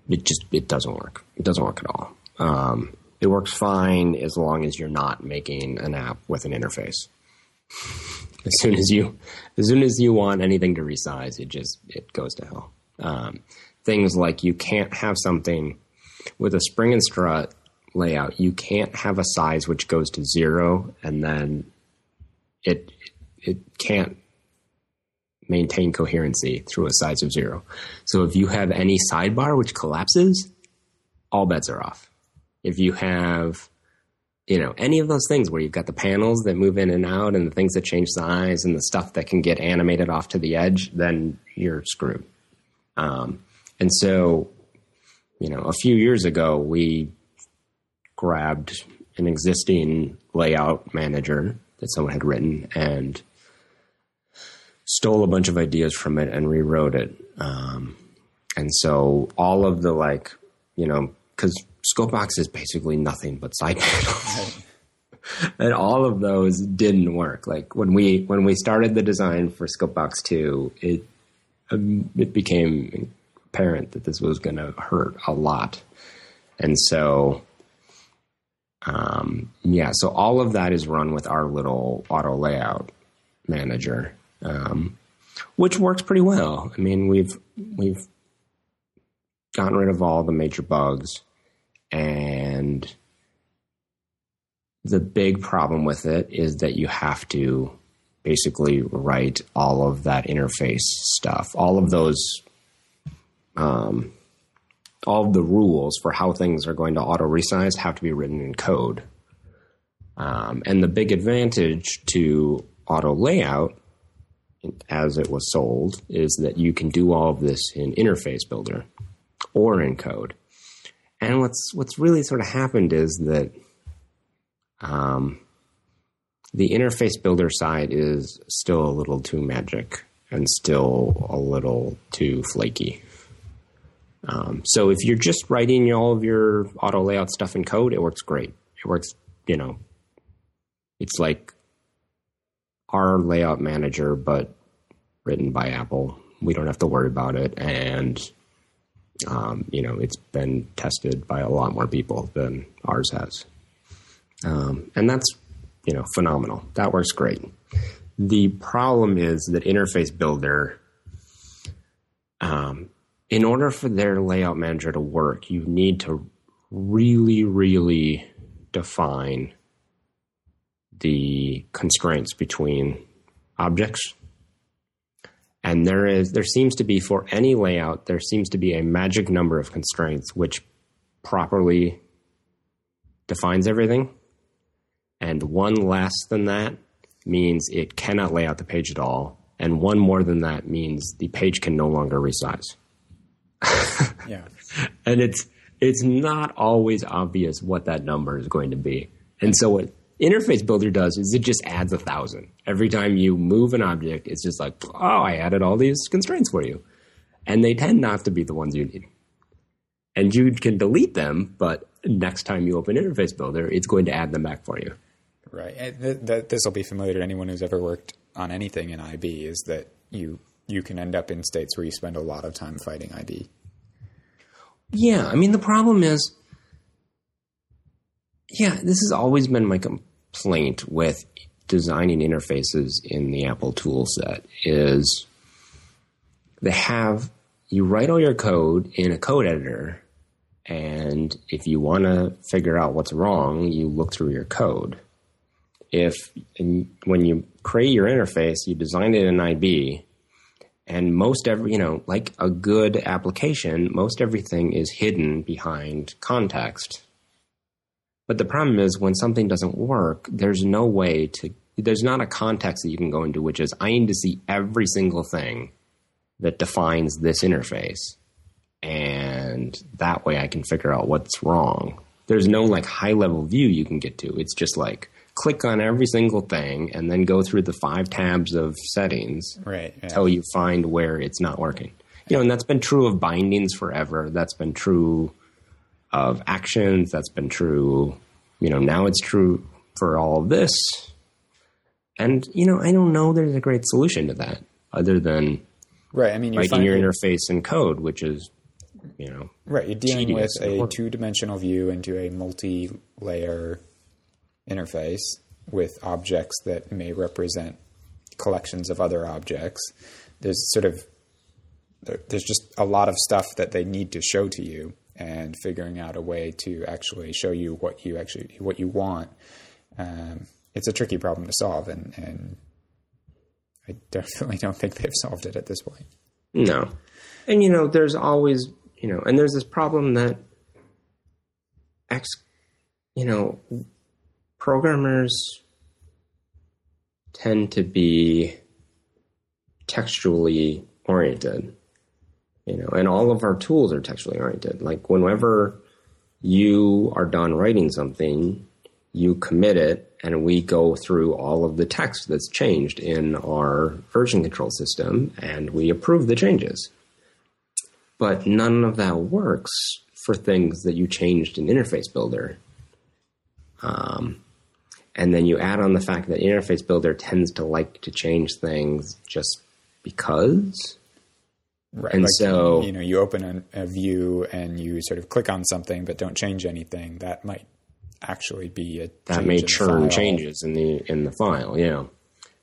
it just it doesn't work. It doesn't work at all. Um, it works fine as long as you're not making an app with an interface. As soon as you, as soon as you want anything to resize, it just it goes to hell. Um, things like you can't have something with a spring and strut layout. You can't have a size which goes to zero and then it it can't maintain coherency through a size of zero. So if you have any sidebar which collapses, all bets are off. If you have, you know, any of those things where you've got the panels that move in and out and the things that change size and the stuff that can get animated off to the edge, then you're screwed. Um, and so, you know, a few years ago, we grabbed an existing layout manager that someone had written and stole a bunch of ideas from it and rewrote it. Um, and so all of the like, you know, because Scopebox is basically nothing but side panels. and all of those didn't work. Like when we when we started the design for Scopebox two, it um, it became apparent that this was going to hurt a lot, and so um, yeah, so all of that is run with our little auto layout manager, um, which works pretty well. I mean, we've we've gotten rid of all the major bugs, and the big problem with it is that you have to basically write all of that interface stuff, all of those, um, all of the rules for how things are going to auto resize have to be written in code. Um, and the big advantage to auto layout as it was sold is that you can do all of this in Interface Builder or in code. And what's what's really sort of happened is that um, the interface builder side is still a little too magic and still a little too flaky. Um, so if you're just writing all of your auto layout stuff in code, it works great. It works, you know, it's like our layout manager, but written by Apple. We don't have to worry about it, and um, you know, it's been tested by a lot more people than ours has, um, and that's you know phenomenal. That works great. The problem is that Interface Builder, um, in order for their layout manager to work, you need to really, really define the constraints between objects. And there is there seems to be for any layout, there seems to be a magic number of constraints which properly defines everything. And one less than that means it cannot lay out the page at all. And one more than that means the page can no longer resize. yeah. And it's it's not always obvious what that number is going to be. And so what Interface Builder does is it just adds a thousand. Every time you move an object, it's just like, oh, I added all these constraints for you. And they tend not to be the ones you need. And you can delete them, but next time you open Interface Builder, it's going to add them back for you. Right. this will be familiar to anyone who's ever worked on anything in IB is that you you can end up in states where you spend a lot of time fighting IB. Yeah, I mean the problem is yeah, this has always been my complaint with designing interfaces in the Apple toolset is they have you write all your code in a code editor and if you want to figure out what's wrong, you look through your code. If when you create your interface, you design it in IB, and most every you know like a good application, most everything is hidden behind context but the problem is when something doesn't work, there's no way to, there's not a context that you can go into, which is I need to see every single thing that defines this interface. And that way I can figure out what's wrong. There's no like high level view you can get to. It's just like click on every single thing and then go through the five tabs of settings right, yeah. until you find where it's not working. You know, and that's been true of bindings forever. That's been true of actions. That's been true. You know, now it's true for all of this. And, you know, I don't know there's a great solution to that other than right. I mean, you're writing your interface in code, which is, you know, right. You're dealing with a two dimensional view into a multi layer interface with objects that may represent collections of other objects. There's sort of there's just a lot of stuff that they need to show to you and figuring out a way to actually show you what you actually what you want. Um, it's a tricky problem to solve, and, and I definitely don't think they've solved it at this point. No, and you know, there's always you know, and there's this problem that X, you know, programmers tend to be textually oriented you know, and all of our tools are textually oriented. Like whenever you are done writing something, you commit it and we go through all of the text that's changed in our version control system and we approve the changes. But none of that works for things that you changed in Interface Builder. Um, and then you add on the fact that Interface Builder tends to like to change things just because. Right. And like, so, you know, you open a, a, view and you sort of click on something, but don't change anything. That might actually be a that may churn changes in the in the file. Yeah.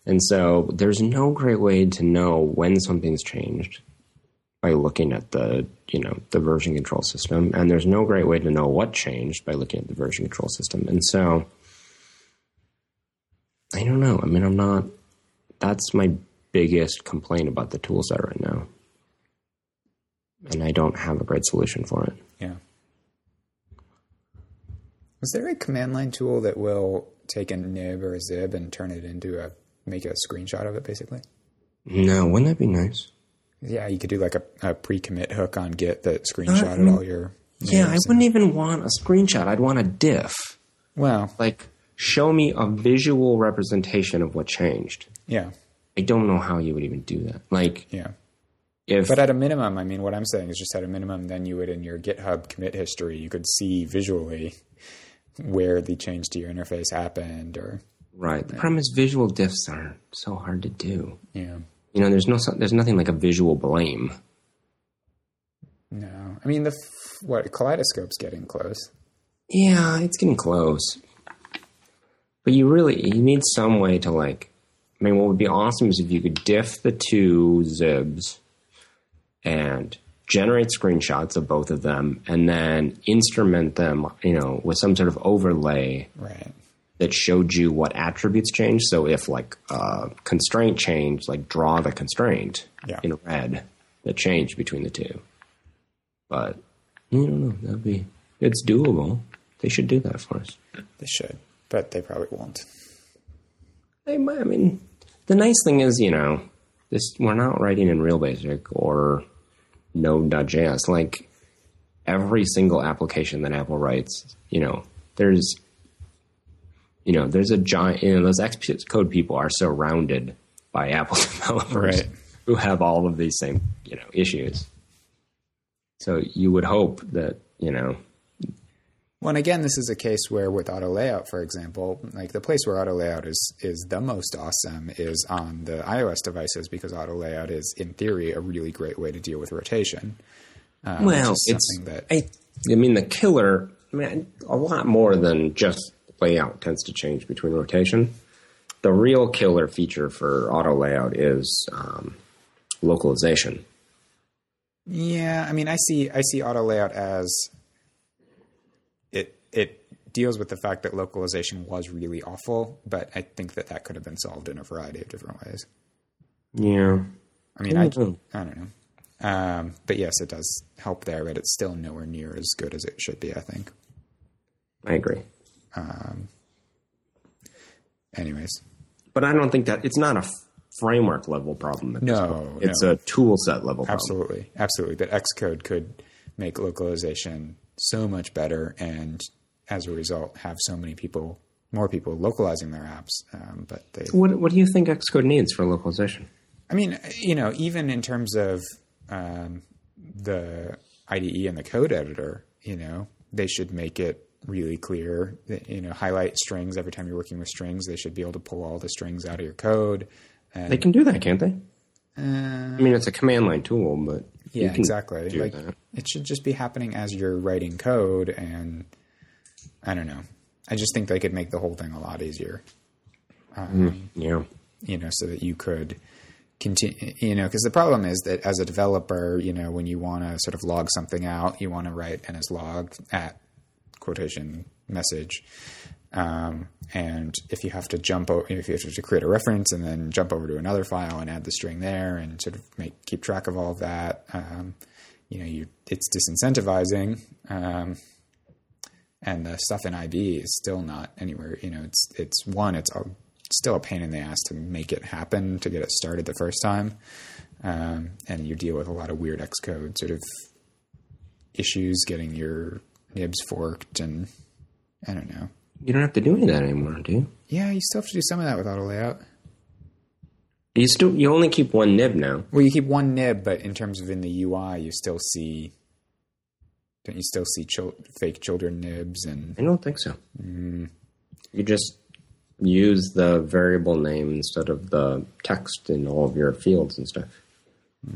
And so, there's no great way to know when something's changed by looking at the you know the version control system, and there's no great way to know what changed by looking at the version control system. And so, I don't know. I mean, I'm not. That's my biggest complaint about the toolset right now and I don't have a great solution for it. Yeah. Is there a command line tool that will take a nib or a xib and turn it into a make a screenshot of it, basically? No, wouldn't that be nice? Yeah, you could do like a, a pre-commit hook on Git that uh, screenshotted mm, all your. Yeah, I wouldn't even want a screenshot. I'd want a diff. and- Well, Like, show me a visual representation of what changed. yeah, I don't know how you would even do that. Like, yeah. If But at a minimum, I mean, what I'm saying is just at a minimum, then you would in your GitHub commit history, you could see visually where the change to your interface happened, or right, the problem is visual diffs are so hard to do. yeah. You know, there's no, there's nothing like a visual blame. No, I mean the what Kaleidoscope's getting close. Yeah, it's getting close. But you really you need some way to like I mean what would be awesome is if you could diff the two xibs and generate screenshots of both of them and then instrument them, you know, with some sort of overlay Right. that showed you what attributes changed. So if like uh, constraint changed, like draw the constraint Yeah. in red that changed between the two. But you don't know. That'd be it's doable. They should do that for us. They should, but they probably won't. They might. I mean, the nice thing is, you know, this we're not writing in REALbasic or Node.js. Like every single application that Apple writes, you know, there's, you know, there's a giant. You know, those Xcode people are surrounded by Apple developers Right. who have all of these same, you know, issues. So you would hope that you know Well, and again, this is a case where with auto layout, for example, like the place where auto layout is is the most awesome is on the iOS devices because auto layout is, in theory, a really great way to deal with rotation. Um, Well, it's that I, I mean the killer. I mean, a lot more than just layout tends to change between rotation. The real killer feature for auto layout is um, localization. Yeah, I mean, I see I see auto layout as it deals with the fact that localization was really awful, but I think that that could have been solved in a variety of different ways. Yeah, I mean, I, Mhm. I don't know. Um, but yes, it does help there, but it's still nowhere near as good as it should be, I think. I agree. Anyways, But I don't think that it's not a framework level problem. No, it's no. a tool set level problem. absolutely, absolutely. But Xcode could make localization so much better, and as a result, have so many people, more people localizing their apps. Um, but they, What What do you think Xcode needs for localization? I mean, you know, even in terms of um, the IDE and the code editor, you know, they should make it really clear. That, you know, highlight strings every time you're working with strings. They should be able to pull all the strings out of your code. And, They can do that, can't they? uh, I mean, it's a command line tool, but you yeah, can exactly. do Like that. it should just be happening as you're writing code, and I don't know. I just think they could make the whole thing a lot easier. Yeah. you know, so that you could continue, you know, because the problem is that as a developer, you know, when you want to sort of log something out, you want to write and is logged at quotation message. Um, and if you have to jump, over, if you have to create a reference and then jump over to another file and add the string there and sort of make keep track of all of that, um, you know, you it's disincentivizing. And the stuff in IB is still not anywhere. You know, it's it's one, it's a, still a pain in the ass to make it happen to get it started the first time, um, and you deal with a lot of weird Xcode sort of issues getting your nibs forked, and I don't know. You don't have to do any of that anymore, do you? Yeah, you still have to do some of that with auto layout. You still you only keep one nib now. Well, you keep one nib, but in terms of in the UI, you still see. Don't you still see fake children nibs and I don't think so. You just use the variable name instead of the text in all of your fields and stuff,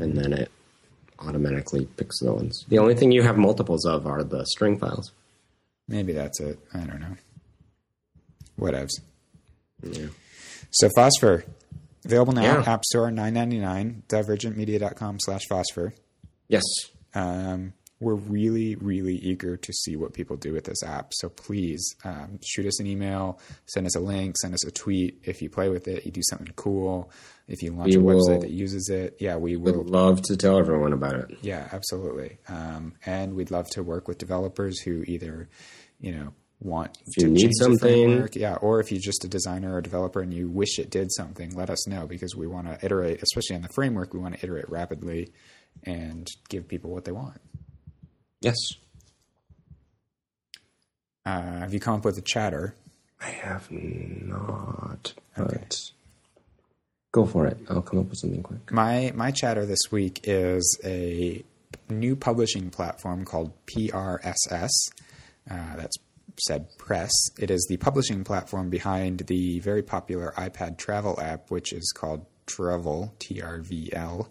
and then it automatically picks the ones. The only thing you have multiples of are the string files. Maybe that's it. I don't know. Whatevs. Yeah. So Phosphor, available now, Yeah. App Store, nine ninety nine, divergentmedia.com slash phosphor. Yes. Um, we're really, really eager to see what people do with this app. So please um, shoot us an email, send us a link, send us a tweet. If you play with it, you do something cool. If you launch We a website that uses it, yeah, we Would will. love to tell everyone about it. Yeah, absolutely. Um, and we'd love to work with developers who either, you know, want If to need change something. framework, yeah, or if you're just a designer or developer and you wish it did something, let us know because we want to iterate, especially on the framework. We want to iterate rapidly and give people what they want. Yes. Uh, have you come up with a chatter? I have not, but go for it. I'll come up with something quick. My my chatter this week is a new publishing platform called PRSS. Uh, that's said press. It is the publishing platform behind the very popular iPad travel app, which is called Travel T R V L.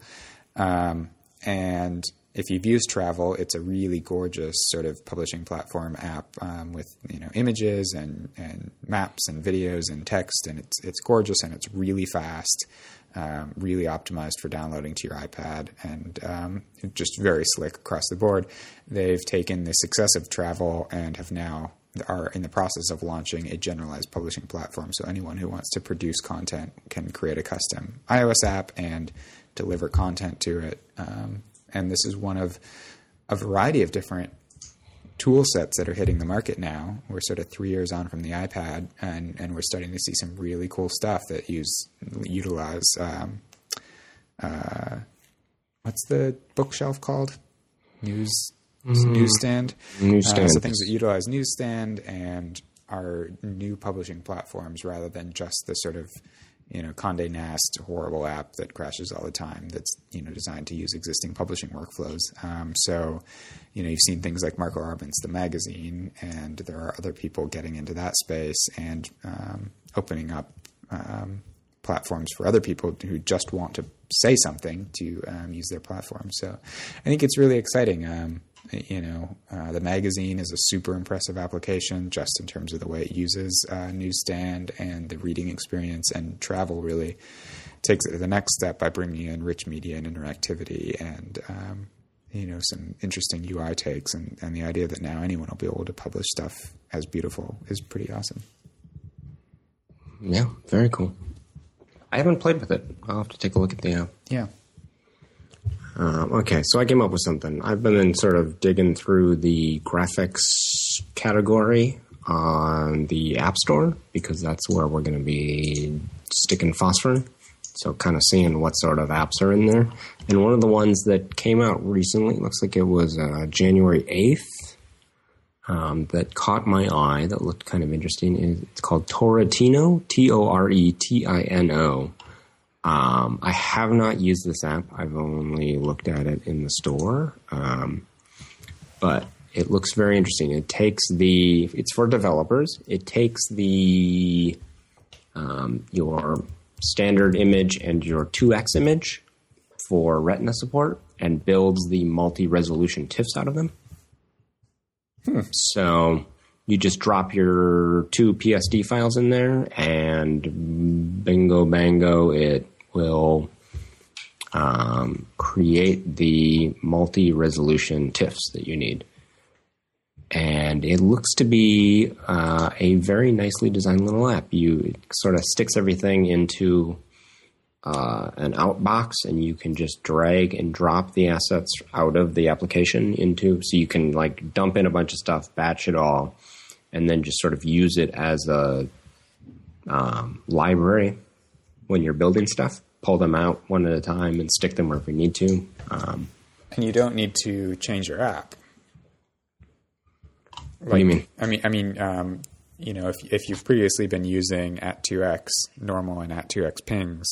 Um, and if you've used Travel, it's a really gorgeous sort of publishing platform app um, with you know images and, and maps and videos and text, and it's it's gorgeous and it's really fast, um, really optimized for downloading to your iPad, and um, just very slick across the board. They've taken the success of Travel and have now are in the process of launching a generalized publishing platform. So anyone who wants to produce content can create a custom iOS app and deliver content to it. Um, and this is one of a variety of different tool sets that are hitting the market now. We're sort of three years on from the iPad, and, and we're starting to see some really cool stuff that use utilize. Um, uh, what's the bookshelf called? News newsstand. Newsstand. Uh, so things that utilize newsstand and are new publishing platforms rather than just the sort of you know Condé Nast horrible app that crashes all the time. That's you know designed to use existing publishing workflows. Um, so you know you've seen things like Marco Arment, the magazine, and there are other people getting into that space and um, opening up um, platforms for other people who just want to say something to um, use their platform. So I think it's really exciting. You know, uh, the magazine is a super impressive application just in terms of the way it uses uh, newsstand and the reading experience, and travel really takes it to the next step by bringing in rich media and interactivity and um, you know some interesting UI takes, and, and the idea that now anyone will be able to publish stuff as beautiful is pretty awesome. Yeah, very cool. I haven't played with it. I'll have to take a look at the app. Yeah. Um, okay, so I came up with something. I've been sort of digging through the graphics category on the App Store because that's where we're going to be sticking phosphor. So, kind of seeing what sort of apps are in there. And one of the ones that came out recently, looks like it was uh, January 8th, um, that caught my eye, that looked kind of interesting. It's called Toretino, T O R E T I N O. Um, I have not used this app. I've only looked at it in the store. Um, but it looks very interesting. It takes the, it's for developers. It takes the, um, your standard image and your 2x image for retina support and builds the multi-resolution TIFFs out of them. So you just drop your two PSD files in there, and bingo bango, it will um, create the multi resolution TIFFs that you need. And it looks to be uh, a very nicely designed little app. You sort of sticks everything into uh, an outbox, and you can just drag and drop the assets out of the application into. So you can like dump in a bunch of stuff, batch it all, and then just sort of use it as a um, library when you're building stuff. Pull them out one at a time and stick them wherever you need to. Um, And you don't need to change your app. what do you mean? I mean, I mean, um, you know, if if you've previously been using at two x normal and at two x pings,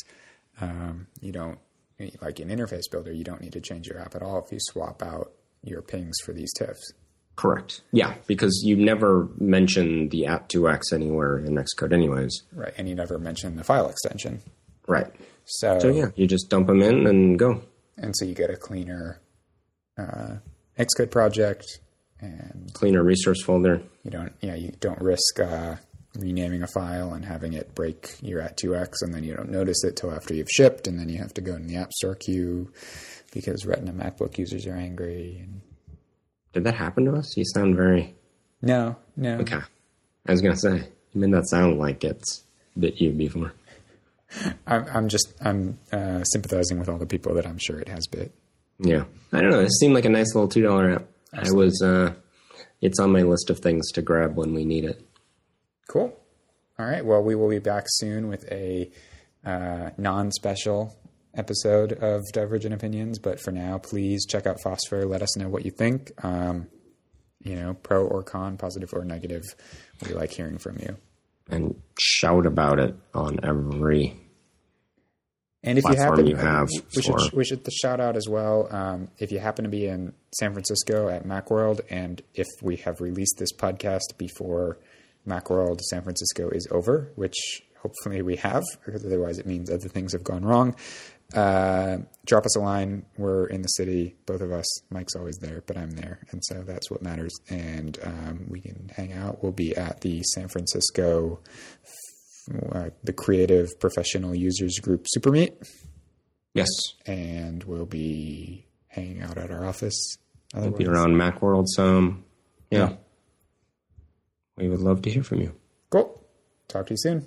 um, you don't like an interface builder. You don't need to change your app at all if you swap out your pings for these TIFFs. Correct. Yeah, because you never mention the at2x anywhere in Xcode, anyways. Right, and you never mention the file extension. Right. So, So yeah, you just dump them in and go. and so you get a cleaner uh, Xcode project, and Cleaner resource folder. you don't, yeah, you don't risk uh, renaming a file and having it break your at two x, and then you don't notice it till after you've shipped, and then you have to go in the App Store queue because Retina MacBook users are angry. And Did that happen to us? You sound very no, no, okay. I was gonna say you made that sound like it's bit you before. I'm, I'm just I'm uh, sympathizing with all the people that I'm sure it has bit. Yeah, I don't know. It seemed like a nice little two dollar app. I was uh, it's on my list of things to grab when we need it. Cool. All right. Well, we will be back soon with a uh, non-special episode of Divergent Opinions. But for now, please check out Phosphor. Let us know what you think. Um, you know, pro or con, positive or negative. We like hearing from you. And shout about it on every And if you happen, you have we should we should shout out as well. Um, if you happen to be in San Francisco at MacWorld, and if we have released this podcast before MacWorld San Francisco is over, which hopefully we have, because otherwise it means other things have gone wrong. Uh, drop us a line. We're in the city, both of us. Mike's always there, but I'm there, and so that's what matters. And um, we can hang out. We'll be at the San Francisco, uh, the Creative Professional Users Group Super Meet yes, and we'll be hanging out at our office. Otherwise. We'll be around MacWorld some. Yeah. we would love to hear from you. cool. Talk to you soon.